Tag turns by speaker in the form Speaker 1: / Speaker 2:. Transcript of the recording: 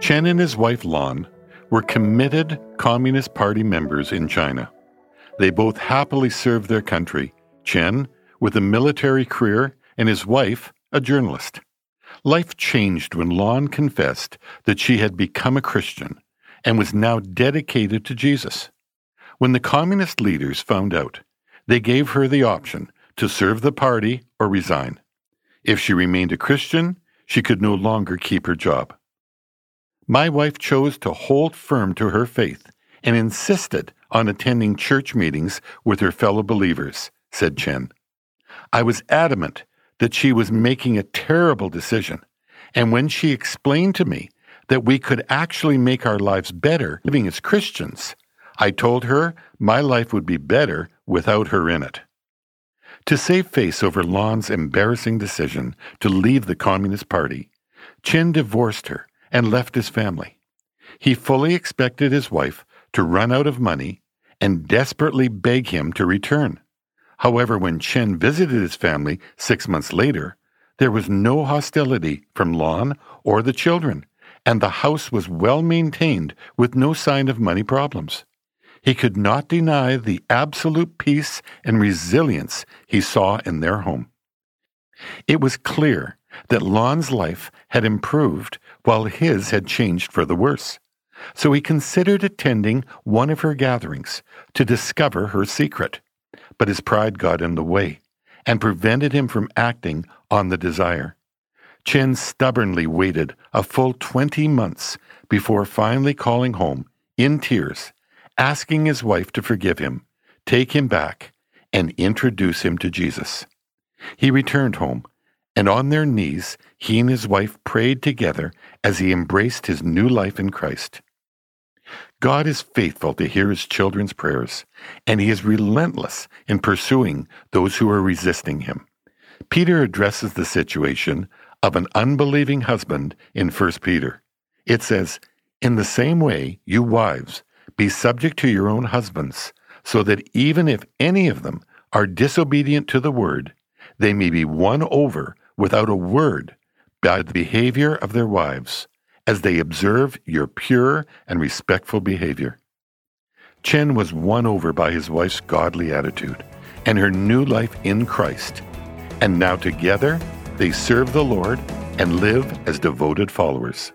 Speaker 1: Chen and his wife Lan were committed Communist Party members in China. They both happily served their country, Chen with a military career and his wife a journalist. Life changed when Lan confessed that she had become a Christian and was now dedicated to Jesus. When the communist leaders found out, they gave her the option to serve the party or resign. If she remained a Christian, she could no longer keep her job. My wife chose to hold firm to her faith and insisted on attending church meetings with her fellow believers, said Chen. I was adamant that she was making a terrible decision, and when she explained to me that we could actually make our lives better living as Christians, I told her my life would be better without her in it. To save face over Lan's embarrassing decision to leave the Communist Party, Chen divorced her and left his family. He fully expected his wife to run out of money and desperately beg him to return. However, when Chen visited his family six months later, there was no hostility from Lan or the children, and the house was well maintained with no sign of money problems. He could not deny the absolute peace and resilience he saw in their home. It was clear that Lan's life had improved while his had changed for the worse. So he considered attending one of her gatherings to discover her secret. But his pride got in the way and prevented him from acting on the desire. Chen stubbornly waited a full 20 months before finally calling home in tears, asking his wife to forgive him, take him back, and introduce him to Jesus. He returned home and on their knees, he and his wife prayed together as he embraced his new life in Christ. God is faithful to hear his children's prayers, and he is relentless in pursuing those who are resisting him. Peter addresses the situation of an unbelieving husband in 1 Peter. It says, In the same way, you wives, be subject to your own husbands, so that even if any of them are disobedient to the word, they may be won over without a word by the behavior of their wives as they observe your pure and respectful behavior. Chen was won over by his wife's godly attitude and her new life in Christ, and now together they serve the Lord and live as devoted followers.